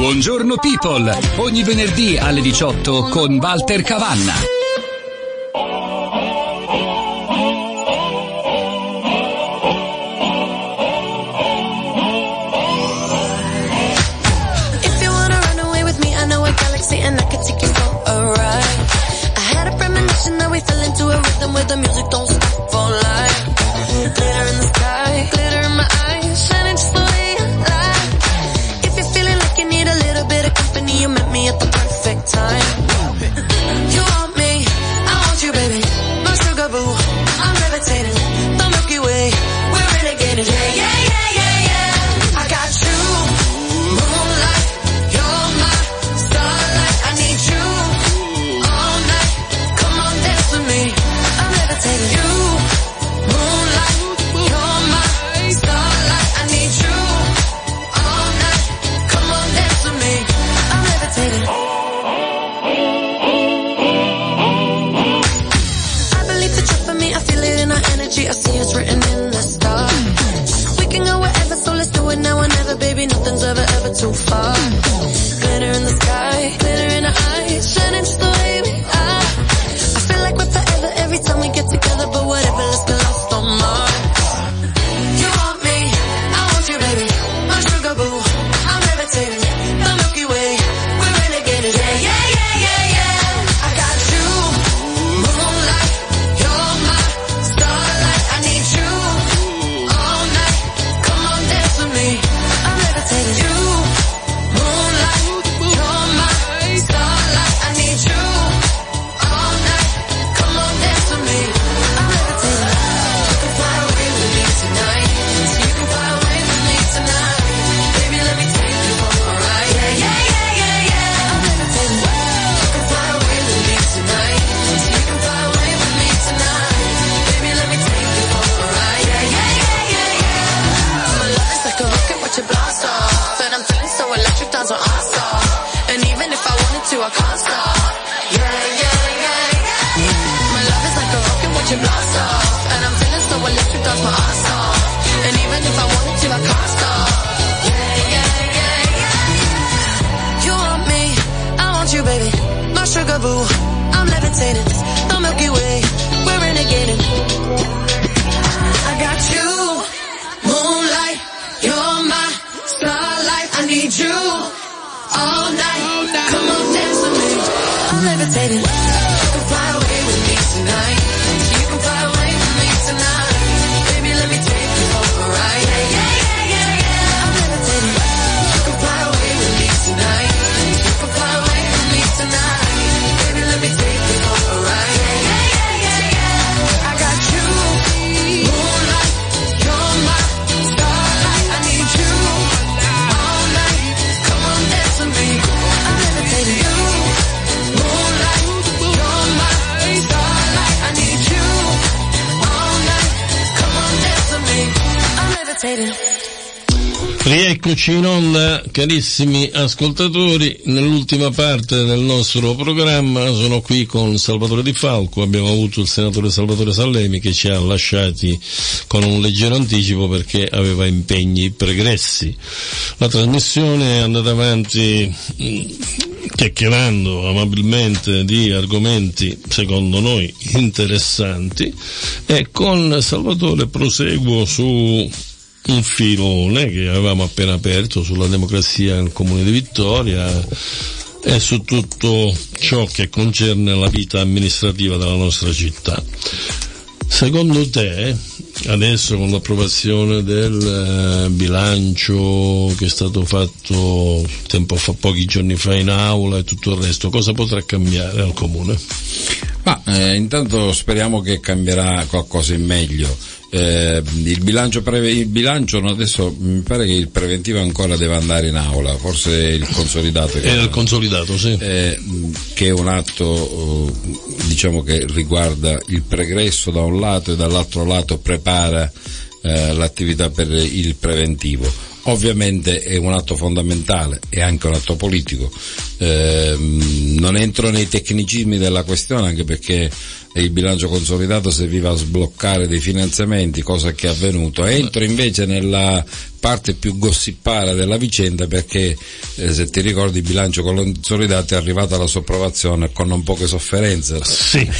Buongiorno people, ogni venerdì alle 18 con Walter Cavanna. To, can't stop. Yeah, yeah, yeah, yeah. My love is like a rocket, watch it blast off. And I'm feeling so electric, dance my ass off. And even if I wanted to, I can't stop. Yeah, yeah, yeah, yeah. You want me, I want you, baby. My sugar boo, I'm levitating. The Milky Way, we're renegading. I got you, moonlight, you're my starlight. I need you all Rieccoci in onda, carissimi ascoltatori, nell'ultima parte del nostro programma sono qui con Salvatore Di Falco, abbiamo avuto il senatore Salvatore Sallemi che ci ha lasciati con un leggero anticipo perché aveva impegni pregressi. La trasmissione è andata avanti mm, chiacchierando amabilmente di argomenti secondo noi interessanti e con Salvatore proseguo su un filone che avevamo appena aperto sulla democrazia nel comune di Vittoria e su tutto ciò che concerne la vita amministrativa della nostra città. Secondo te, adesso con l'approvazione del eh, bilancio che è stato fatto tempo fa, pochi giorni fa in aula e tutto il resto, cosa potrà cambiare al comune? Ma eh, intanto speriamo che cambierà qualcosa in meglio. Eh, il bilancio, preve- il bilancio adesso mi pare che il preventivo ancora deve andare in aula, forse il consolidato. che- Era il consolidato, sì. eh, che è un atto eh, diciamo che riguarda il pregresso da un lato e dall'altro lato prepara eh, l'attività per il preventivo. Ovviamente è un atto fondamentale, è anche un atto politico. Eh, non entro nei tecnicismi della questione anche perché il bilancio consolidato serviva a sbloccare dei finanziamenti, cosa che è avvenuto. Entro invece nella parte più gossipara della vicenda perché eh, se ti ricordi il bilancio consolidato è arrivato alla sua approvazione con non poche sofferenze. Sì.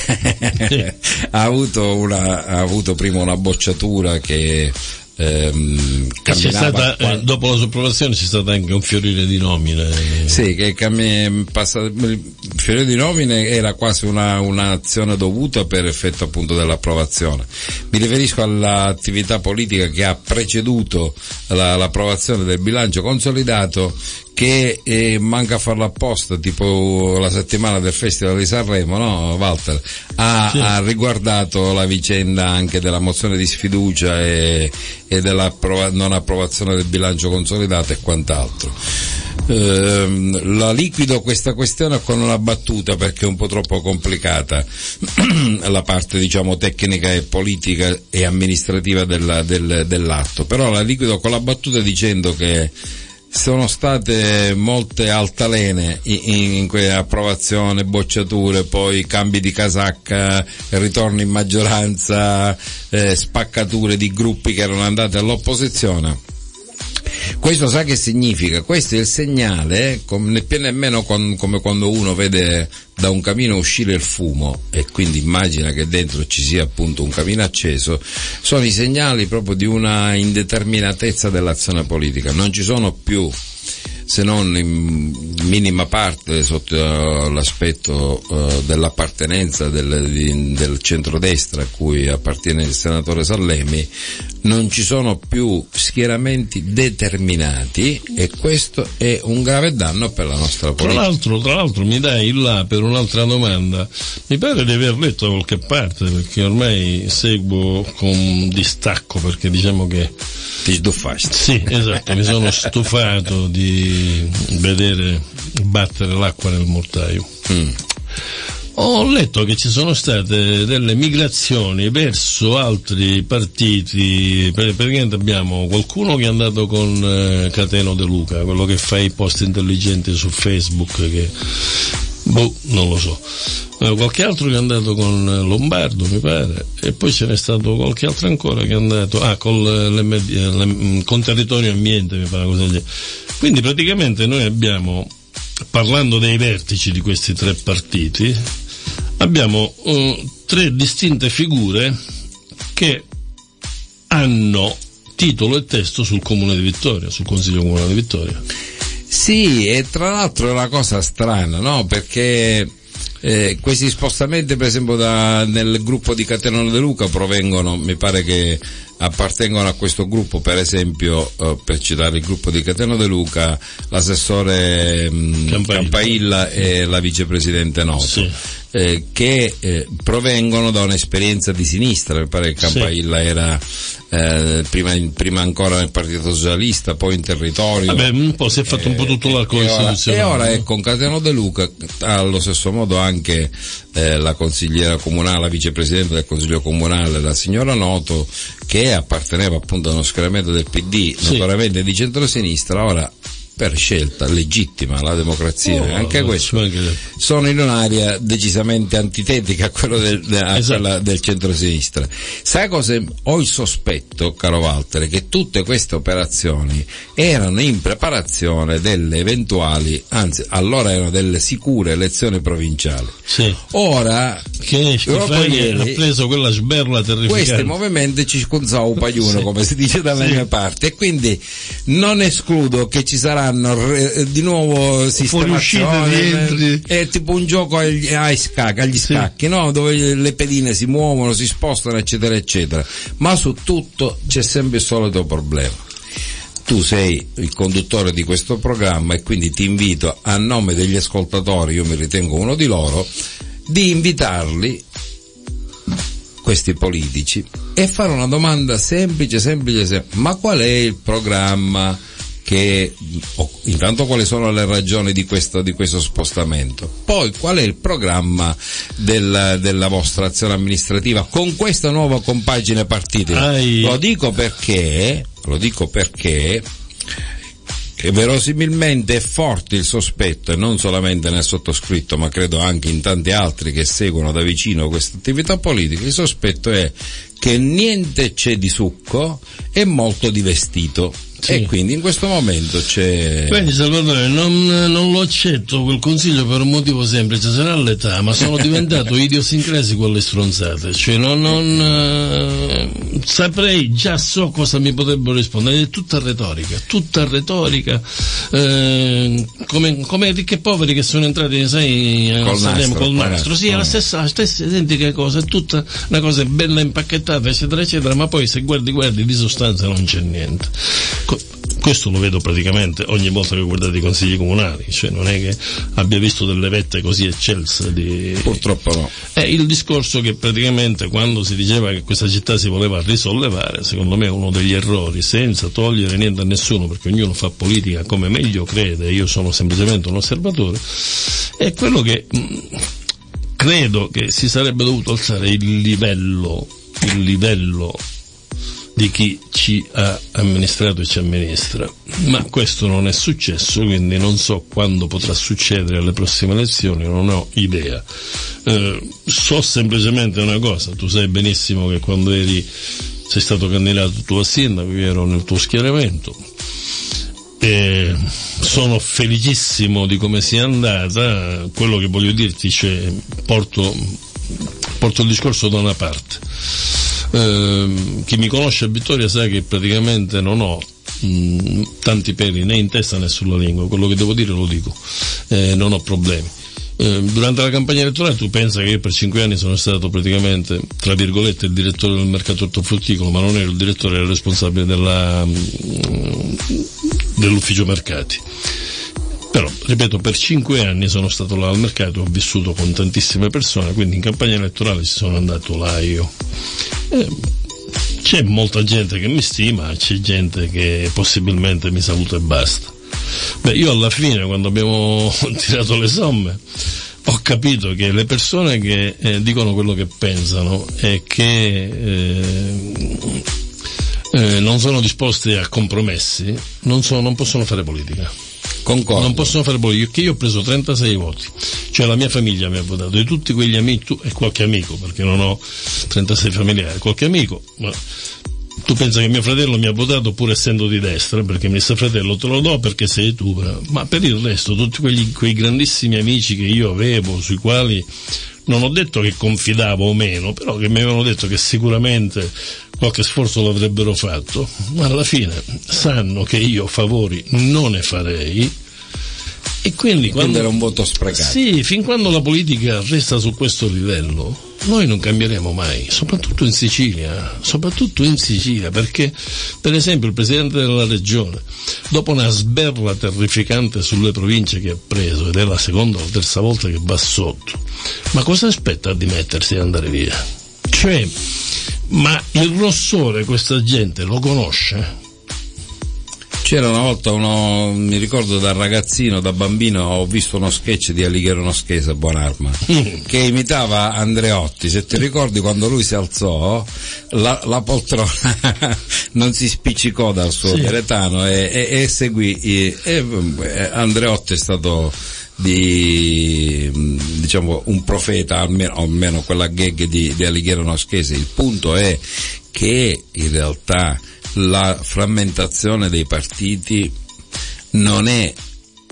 ha, avuto una, ha avuto prima una bocciatura che ehm, stata, qua... eh, dopo la sua approvazione c'è stato anche un fiorire di nomine. Sì, che cam... passato... il fiorire di nomine era quasi una, un'azione dovuta per effetto appunto dell'approvazione. Mi riferisco all'attività politica che ha preceduto la, l'approvazione del bilancio consolidato che eh, manca a farlo apposta, tipo la settimana del Festival di Sanremo, no Walter? Ha, sì. ha riguardato la vicenda anche della mozione di sfiducia e, e della non approvazione del bilancio consolidato e quant'altro. Eh, la liquido questa questione con una battuta perché è un po' troppo complicata la parte diciamo tecnica e politica e amministrativa della, del, dell'atto, però la liquido con la battuta dicendo che sono state molte altalene in, in quella approvazione, bocciature, poi cambi di casacca, ritorno in maggioranza, eh, spaccature di gruppi che erano andati all'opposizione questo sa che significa? Questo è il segnale, né più nemmeno come quando uno vede da un camino uscire il fumo e quindi immagina che dentro ci sia appunto un camino acceso, sono i segnali proprio di una indeterminatezza dell'azione politica. Non ci sono più se non in minima parte sotto uh, l'aspetto uh, dell'appartenenza del, di, del centrodestra a cui appartiene il senatore Sallemi, non ci sono più schieramenti determinati e questo è un grave danno per la nostra politica. Tra l'altro, tra l'altro mi dai il là per un'altra domanda. Mi pare di aver letto da qualche parte perché ormai seguo con distacco perché diciamo che ti stufaste. Sì, esatto, mi sono stufato di vedere battere l'acqua nel mortaio. Mm. Ho letto che ci sono state delle migrazioni verso altri partiti, praticamente abbiamo qualcuno che è andato con eh, Cateno De Luca, quello che fa i post intelligenti su Facebook, che boh, non lo so eh, qualche altro che è andato con Lombardo, mi pare, e poi ce n'è stato qualche altro ancora che è andato, ah, con, le, con Territorio Ambiente, mi pare cosa del Quindi praticamente noi abbiamo, parlando dei vertici di questi tre partiti, abbiamo uh, tre distinte figure che hanno titolo e testo sul Comune di Vittoria, sul Consiglio Comunale di Vittoria. Sì, e tra l'altro è una cosa strana, no? Perché eh, questi spostamenti per esempio da, nel gruppo di Catenone De Luca provengono, mi pare che appartengono a questo gruppo, per esempio, eh, per citare il gruppo di Cateno De Luca, l'assessore mh, Campailla. Campailla e la vicepresidente Noto. Sì. Eh, che eh, provengono da un'esperienza di sinistra, mi pare che Campailla sì. era eh, prima, prima, ancora nel Partito Socialista, poi in territorio. Vabbè, un po' si è fatto un po' tutto l'arco istituzionale. E ora è con Cateno De Luca, allo stesso modo anche eh, la consigliera comunale, la vicepresidente del Consiglio Comunale, la signora Noto, che apparteneva appunto a uno schieramento del PD, sì. notoriamente di centrosinistra, ora per scelta legittima la democrazia, oh, anche questo sono in un'area decisamente antitetica a, quello del, a esatto. quella del centro-sinistra. Sai cosa? Ho il sospetto, caro Walter, che tutte queste operazioni erano in preparazione delle eventuali, anzi allora erano delle sicure elezioni provinciali. Sì. Ora che Schifani ha preso quella sberla terrificante. Questi movimenti ci sconzau paiuno, sì. come si dice dalle sì. mie parti, e quindi non escludo che ci saranno faranno eh, di nuovo sistemazione è tipo un gioco agli, agli scacchi, agli sì. scacchi no? dove le pedine si muovono si spostano eccetera eccetera ma su tutto c'è sempre il solito problema tu sei il conduttore di questo programma e quindi ti invito a nome degli ascoltatori, io mi ritengo uno di loro, di invitarli, questi politici, e fare una domanda semplice, semplice, semplice. Ma qual è il programma? Che intanto quali sono le ragioni di questo, di questo spostamento, poi qual è il programma del, della vostra azione amministrativa con questa nuova compagine partita. Lo dico perché, lo dico perché verosimilmente è forte il sospetto, e non solamente nel sottoscritto, ma credo anche in tanti altri che seguono da vicino questa attività politica, il sospetto è che niente c'è di succo e molto di vestito. Sì. E quindi in questo momento c'è... Vedi Salvatore, non, non lo accetto quel consiglio per un motivo semplice, sarà l'età, ma sono diventato idiosincrasico alle stronzate, cioè non, non eh, saprei, già so cosa mi potrebbero rispondere, è tutta retorica, tutta retorica, eh, come, come ricchi e poveri che sono entrati, sai, Col Sanremo nastro, col nastro, sì, è la nastro. stessa, la stessa identica cosa, è tutta una cosa bella impacchettata, eccetera, eccetera, ma poi se guardi, guardi, di sostanza non c'è niente. Questo lo vedo praticamente ogni volta che guardate i consigli comunali, cioè non è che abbia visto delle vette così eccelse di... Purtroppo no. È il discorso che praticamente quando si diceva che questa città si voleva risollevare, secondo me è uno degli errori, senza togliere niente a nessuno, perché ognuno fa politica come meglio crede, io sono semplicemente un osservatore, è quello che mh, credo che si sarebbe dovuto alzare il livello, il livello di chi ci ha amministrato e ci amministra. Ma questo non è successo, quindi non so quando potrà succedere alle prossime elezioni, non ho idea. Eh, so semplicemente una cosa, tu sai benissimo che quando eri, sei stato candidato tu a sindaco, io ero nel tuo schieramento. E sono felicissimo di come sia andata, quello che voglio dirti, cioè, porto, porto il discorso da una parte. Ehm, chi mi conosce a Vittoria sa che praticamente non ho mh, tanti peli né in testa né sulla lingua, quello che devo dire lo dico, Eh, non ho problemi. Eh, durante la campagna elettorale tu pensa che io per cinque anni sono stato praticamente, tra virgolette, il direttore del mercato ortofrutticolo, ma non ero il direttore, ero il responsabile della, mh, dell'ufficio mercati. Però, ripeto, per cinque anni sono stato là al mercato, ho vissuto con tantissime persone, quindi in campagna elettorale ci sono andato là io. C'è molta gente che mi stima, c'è gente che possibilmente mi saluta e basta. Beh, io alla fine, quando abbiamo tirato le somme, ho capito che le persone che eh, dicono quello che pensano e che eh, eh, non sono disposte a compromessi, non, sono- non possono fare politica. Concordo. Non possono fare politica, perché io ho preso 36 voti, cioè la mia famiglia mi ha votato, di tutti quegli amici, tu, e qualche amico, perché non ho 36 familiari, qualche amico, ma tu pensa che mio fratello mi ha votato pur essendo di destra, perché mi disse fratello te lo do perché sei tu, bravo." ma per il resto tutti quegli, quei grandissimi amici che io avevo, sui quali non ho detto che confidavo o meno, però che mi avevano detto che sicuramente qualche sforzo l'avrebbero fatto, ma alla fine sanno che io favori non ne farei e quindi Quindi quando... era un voto sprecato. Sì, fin quando la politica resta su questo livello, noi non cambieremo mai, soprattutto in Sicilia, soprattutto in Sicilia, perché per esempio il Presidente della Regione, dopo una sberla terrificante sulle province che ha preso, ed è la seconda o terza volta che va sotto, ma cosa aspetta a dimettersi e andare via? Cioè, ma il rossore questa gente lo conosce? C'era una volta uno, mi ricordo da ragazzino, da bambino, ho visto uno sketch di Alighiero Noschese, Buonarma, che imitava Andreotti. Se ti ricordi quando lui si alzò, la, la poltrona non si spiccicò dal suo Sì. e, e- e seguì. E, e, eh, Andreotti è stato di diciamo un profeta almeno, almeno quella gag di, di Alighiero Noschese il punto è che in realtà la frammentazione dei partiti non è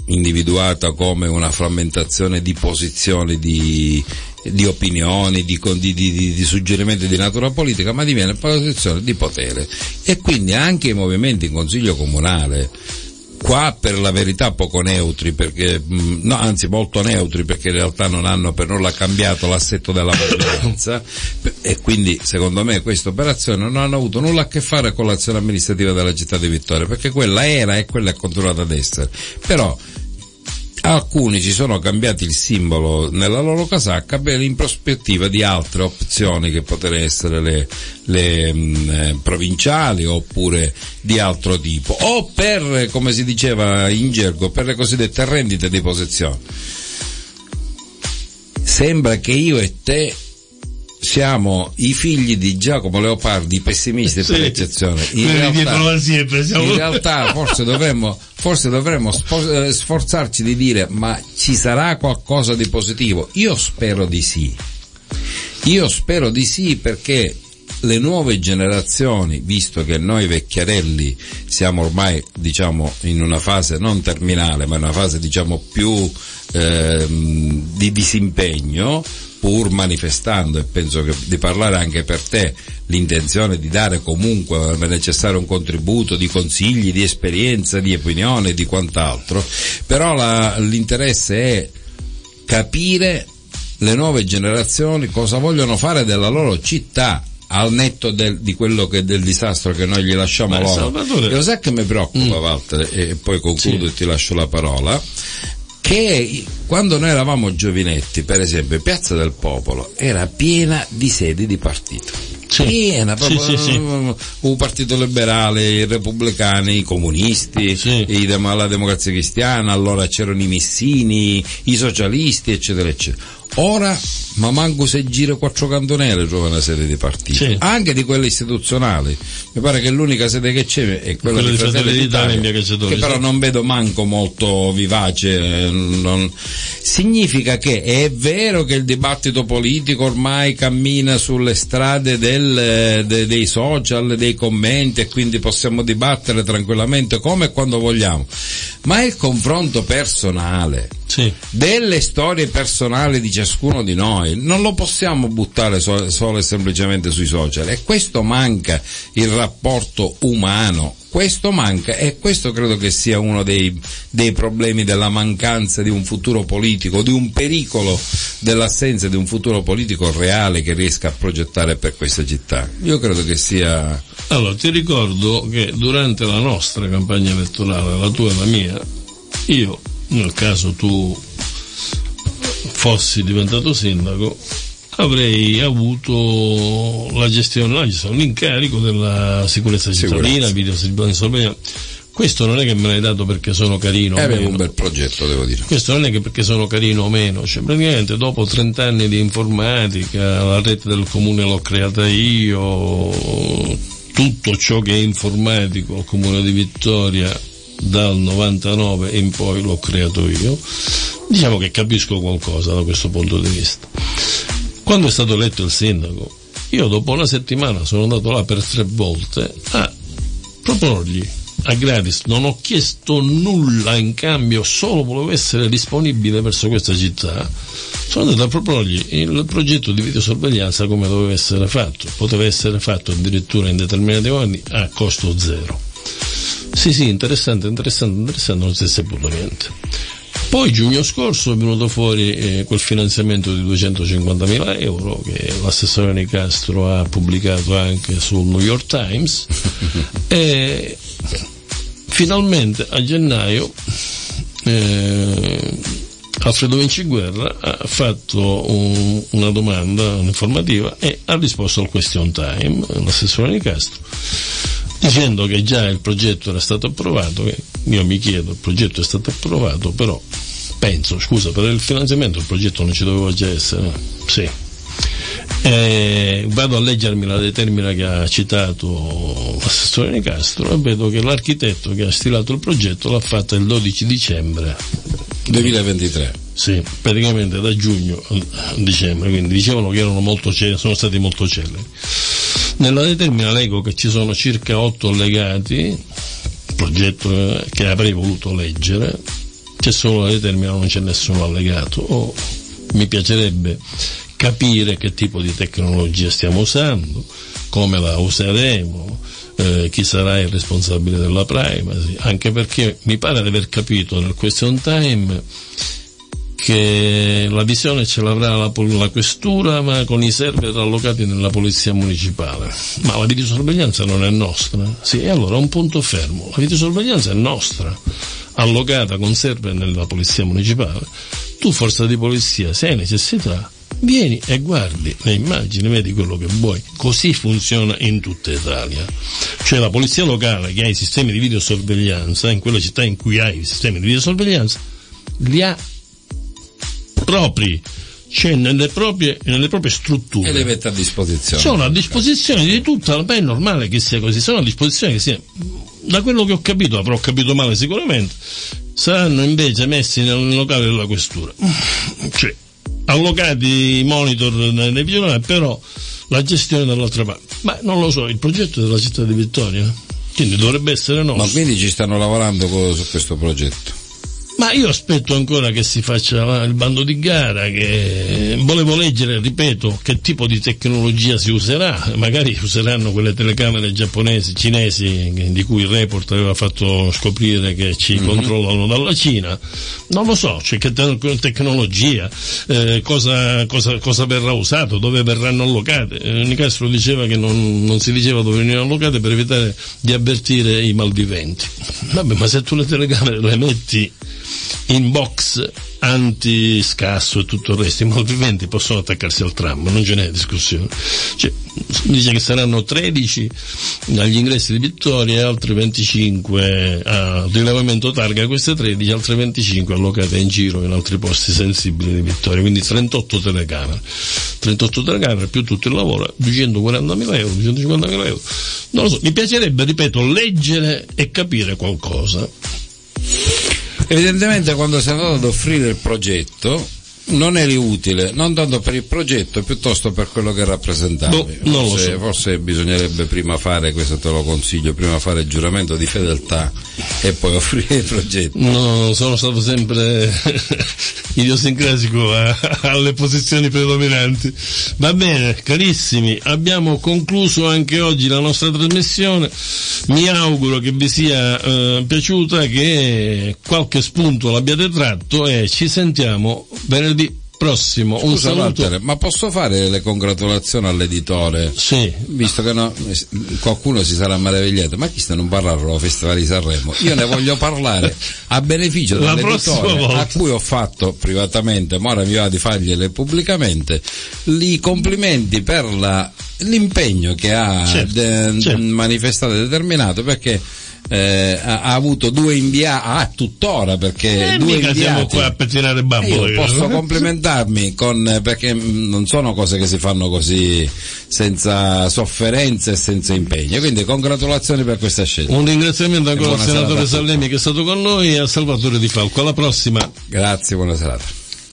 individuata come una frammentazione di posizioni, di, di opinioni, di- di- di suggerimenti di natura politica, ma diviene posizione di potere. E quindi anche i movimenti in consiglio comunale, qua per la verità poco neutri, perché, mh, no, anzi molto neutri, perché in realtà non hanno per nulla cambiato l'assetto della maggioranza, e quindi secondo me queste operazioni non hanno avuto nulla a che fare con l'azione amministrativa della città di Vittoria, perché quella era e quella è continuata ad essere. Però alcuni ci sono cambiati il simbolo nella loro casacca per in prospettiva di altre opzioni che potrebbero essere le, le, mh, eh, provinciali oppure di altro tipo. O per come si diceva in gergo per le cosiddette rendite di posizione. Sembra che io e te siamo i figli di Giacomo Leopardi, pessimisti Sì. per eccezione. In realtà, siepe, siamo- in realtà forse dovremmo, forse dovremmo eh, sforzarci di dire ma ci sarà qualcosa di positivo? Io spero di sì. Io spero di sì perché le nuove generazioni, visto che noi vecchiarelli siamo ormai diciamo in una fase non terminale, ma in una fase diciamo più ehm, di disimpegno, pur manifestando, e penso che di parlare anche per te, l'intenzione di dare comunque è necessario un contributo di consigli, di esperienza, di opinione, di quant'altro, però la- l'interesse è capire le nuove generazioni cosa vogliono fare della loro città al netto del- di quello che del disastro che noi gli lasciamo Ma loro. Salvatore- E lo sai che mi preoccupa, Walter, e poi concludo Sì. e ti lascio la parola, che quando noi eravamo giovinetti, per esempio, Piazza del Popolo era piena di sedi di partito. Sì. Piena, Sì, proprio, sì, sì. un partito liberale, i repubblicani, i comunisti, Sì. la democrazia cristiana, allora c'erano i missini, i socialisti, eccetera, eccetera. Ora, ma manco se gira quattro cantonelle trova una sede di partito, Sì. anche di quelle istituzionali. Mi pare che l'unica sede che c'è è quella, Quella di Fratelli d'Italia Cacciatori, che però sì. non vedo manco molto vivace. non- Significa che è vero che il dibattito politico ormai cammina sulle strade del, de- dei social, dei commenti e quindi possiamo dibattere tranquillamente come e quando vogliamo, ma il confronto personale Sì. delle storie personali di ciascuno di noi non lo possiamo buttare so- solo e semplicemente sui social e questo manca il rapporto umano questo manca e questo credo che sia uno dei, dei problemi della mancanza di un futuro politico, di un pericolo dell'assenza di un futuro politico reale che riesca a progettare per questa città. Io credo che sia Allora, ti ricordo che durante la nostra campagna elettorale, la tua e la mia, io, nel caso tu fossi diventato sindaco, avrei avuto la gestione, gestione, l'incarico della sicurezza cittadina, Sicurezza. video sorveglianza. Questo non è che me l'hai dato perché sono carino o avevo meno. un bel progetto, devo dire. Questo non è che perché sono carino o meno, cioè praticamente dopo 30 anni di informatica, la rete del comune l'ho creata io, tutto ciò che è informatico al comune di Vittoria dal 99 in poi l'ho creato io, diciamo che capisco qualcosa da questo punto di vista. Quando è stato eletto il sindaco, io dopo una settimana sono andato là per tre volte a proporgli a gratis, non ho chiesto nulla in cambio, solo volevo essere disponibile verso questa città. Sono andato a proporgli il progetto di videosorveglianza come doveva essere fatto, poteva essere fatto addirittura in determinati anni a costo zero. Sì, sì, interessante, interessante, interessante, non si è saputo niente. Poi giugno scorso è venuto fuori eh, quel finanziamento di 250.000 euro che l'assessore Nicastro ha pubblicato anche sul New York Times. E finalmente a gennaio eh, Alfredo Vinciguerra ha fatto un- una domanda, un'informativa e ha risposto al question time, l'assessore Nicastro dicendo che già il progetto era stato approvato, io mi chiedo, il progetto è stato approvato, però penso, scusa, per il finanziamento il progetto non ci doveva già essere, sì. Eh, vado a leggermi la determina che ha citato l'assessore Nicastro e vedo che l'architetto che ha stilato il progetto l'ha fatta il 12 dicembre 2023. sì, praticamente da giugno a dicembre, quindi dicevano che erano molto sono stati molto celeri. Nella determina leggo che ci sono circa otto allegati, progetto eh, che avrei voluto leggere, c'è solo la determina, non c'è nessun allegato. O mi piacerebbe capire che tipo di tecnologia stiamo usando, come la useremo, eh, chi sarà il responsabile della privacy, anche perché mi pare di aver capito nel question time che la visione ce l'avrà la, la questura ma con i server allocati nella polizia municipale. Ma la videosorveglianza non è nostra. Sì, e allora un punto fermo. La videosorveglianza è nostra, allocata con server nella polizia municipale. Tu, forza di polizia, se hai necessità, vieni e guardi le immagini, vedi quello che vuoi. Così funziona in tutta Italia. Cioè la polizia locale che ha i sistemi di videosorveglianza, in quelle città in cui hai i sistemi di videosorveglianza, li ha propri. c'è nelle proprie, nelle proprie strutture. E le mette a disposizione. Sono a disposizione di tutta, ma è normale che sia così, sono a disposizione che sia, da quello che ho capito, avrò capito male sicuramente, saranno invece messi nel locale della questura. Cioè, allocati i monitor nei vigilati, però la gestione dall'altra parte. Ma non lo so, il progetto della città di Vittoria, quindi dovrebbe essere nostro. Ma quindi ci stanno lavorando su questo progetto? Ma io aspetto ancora che si faccia il bando di gara, che volevo leggere, ripeto, che tipo di tecnologia si userà, magari useranno quelle telecamere giapponesi, cinesi, di cui il report aveva fatto scoprire che ci mm-hmm. controllano dalla Cina, non lo so, cioè che te- tecnologia, eh, cosa, cosa, cosa, verrà usato, dove verranno allocate. Eh, Nicastro diceva che non, non si diceva dove venivano allocate per evitare di avvertire i malviventi. Vabbè, ma se tu le telecamere le metti in box anti-scasso e tutto il resto, i movimenti possono attaccarsi al tram, non ce n'è discussione. Cioè, dice che saranno 13 agli ingressi di Vittoria e altri 25 a rilevamento targa, queste 13, altre 25 allocate in giro in altri posti sensibili di Vittoria, quindi 38 telecamere. 38 telecamere più tutto il lavoro, 240.000 euro, 250.000 euro. Non lo so, mi piacerebbe, ripeto, leggere e capire qualcosa. Evidentemente quando sei andato ad offrire il progetto non eri utile, non tanto per il progetto, piuttosto per quello che rappresentavi. No, forse, so. forse, bisognerebbe prima fare, questo te lo consiglio, prima fare il giuramento di fedeltà e poi offrire il progetto. No, sono stato sempre idiosincrasico a, alle posizioni predominanti. Va bene, carissimi, abbiamo concluso anche oggi la nostra trasmissione. Mi auguro che vi sia eh, piaciuta, che qualche spunto l'abbiate tratto e ci sentiamo venerdì prossimo. Un Scusa, saluto. Walter, ma posso fare le congratulazioni all'editore? Sì. Visto che no, qualcuno si sarà meravigliato, ma chi sta non parlando al Festival di Sanremo? Io ne voglio parlare a beneficio La dell'editore a cui ho fatto privatamente, ma ora mi va di fargliele pubblicamente, i complimenti per la, l'impegno che ha Certo, de- certo. manifestato e determinato perché eh, ha, ha avuto due inviati, ah, tuttora perché Eh, due mica siamo inviati. qua a pettinare Eh, bambole. Io posso complimentarmi con, eh, perché mh, non sono cose che si fanno così senza sofferenze e senza impegno. Quindi congratulazioni per questa scelta. Un ringraziamento ancora al senatore. Salemi che è stato con noi e a Salvatore Di Falco. Alla prossima. Grazie, buona serata.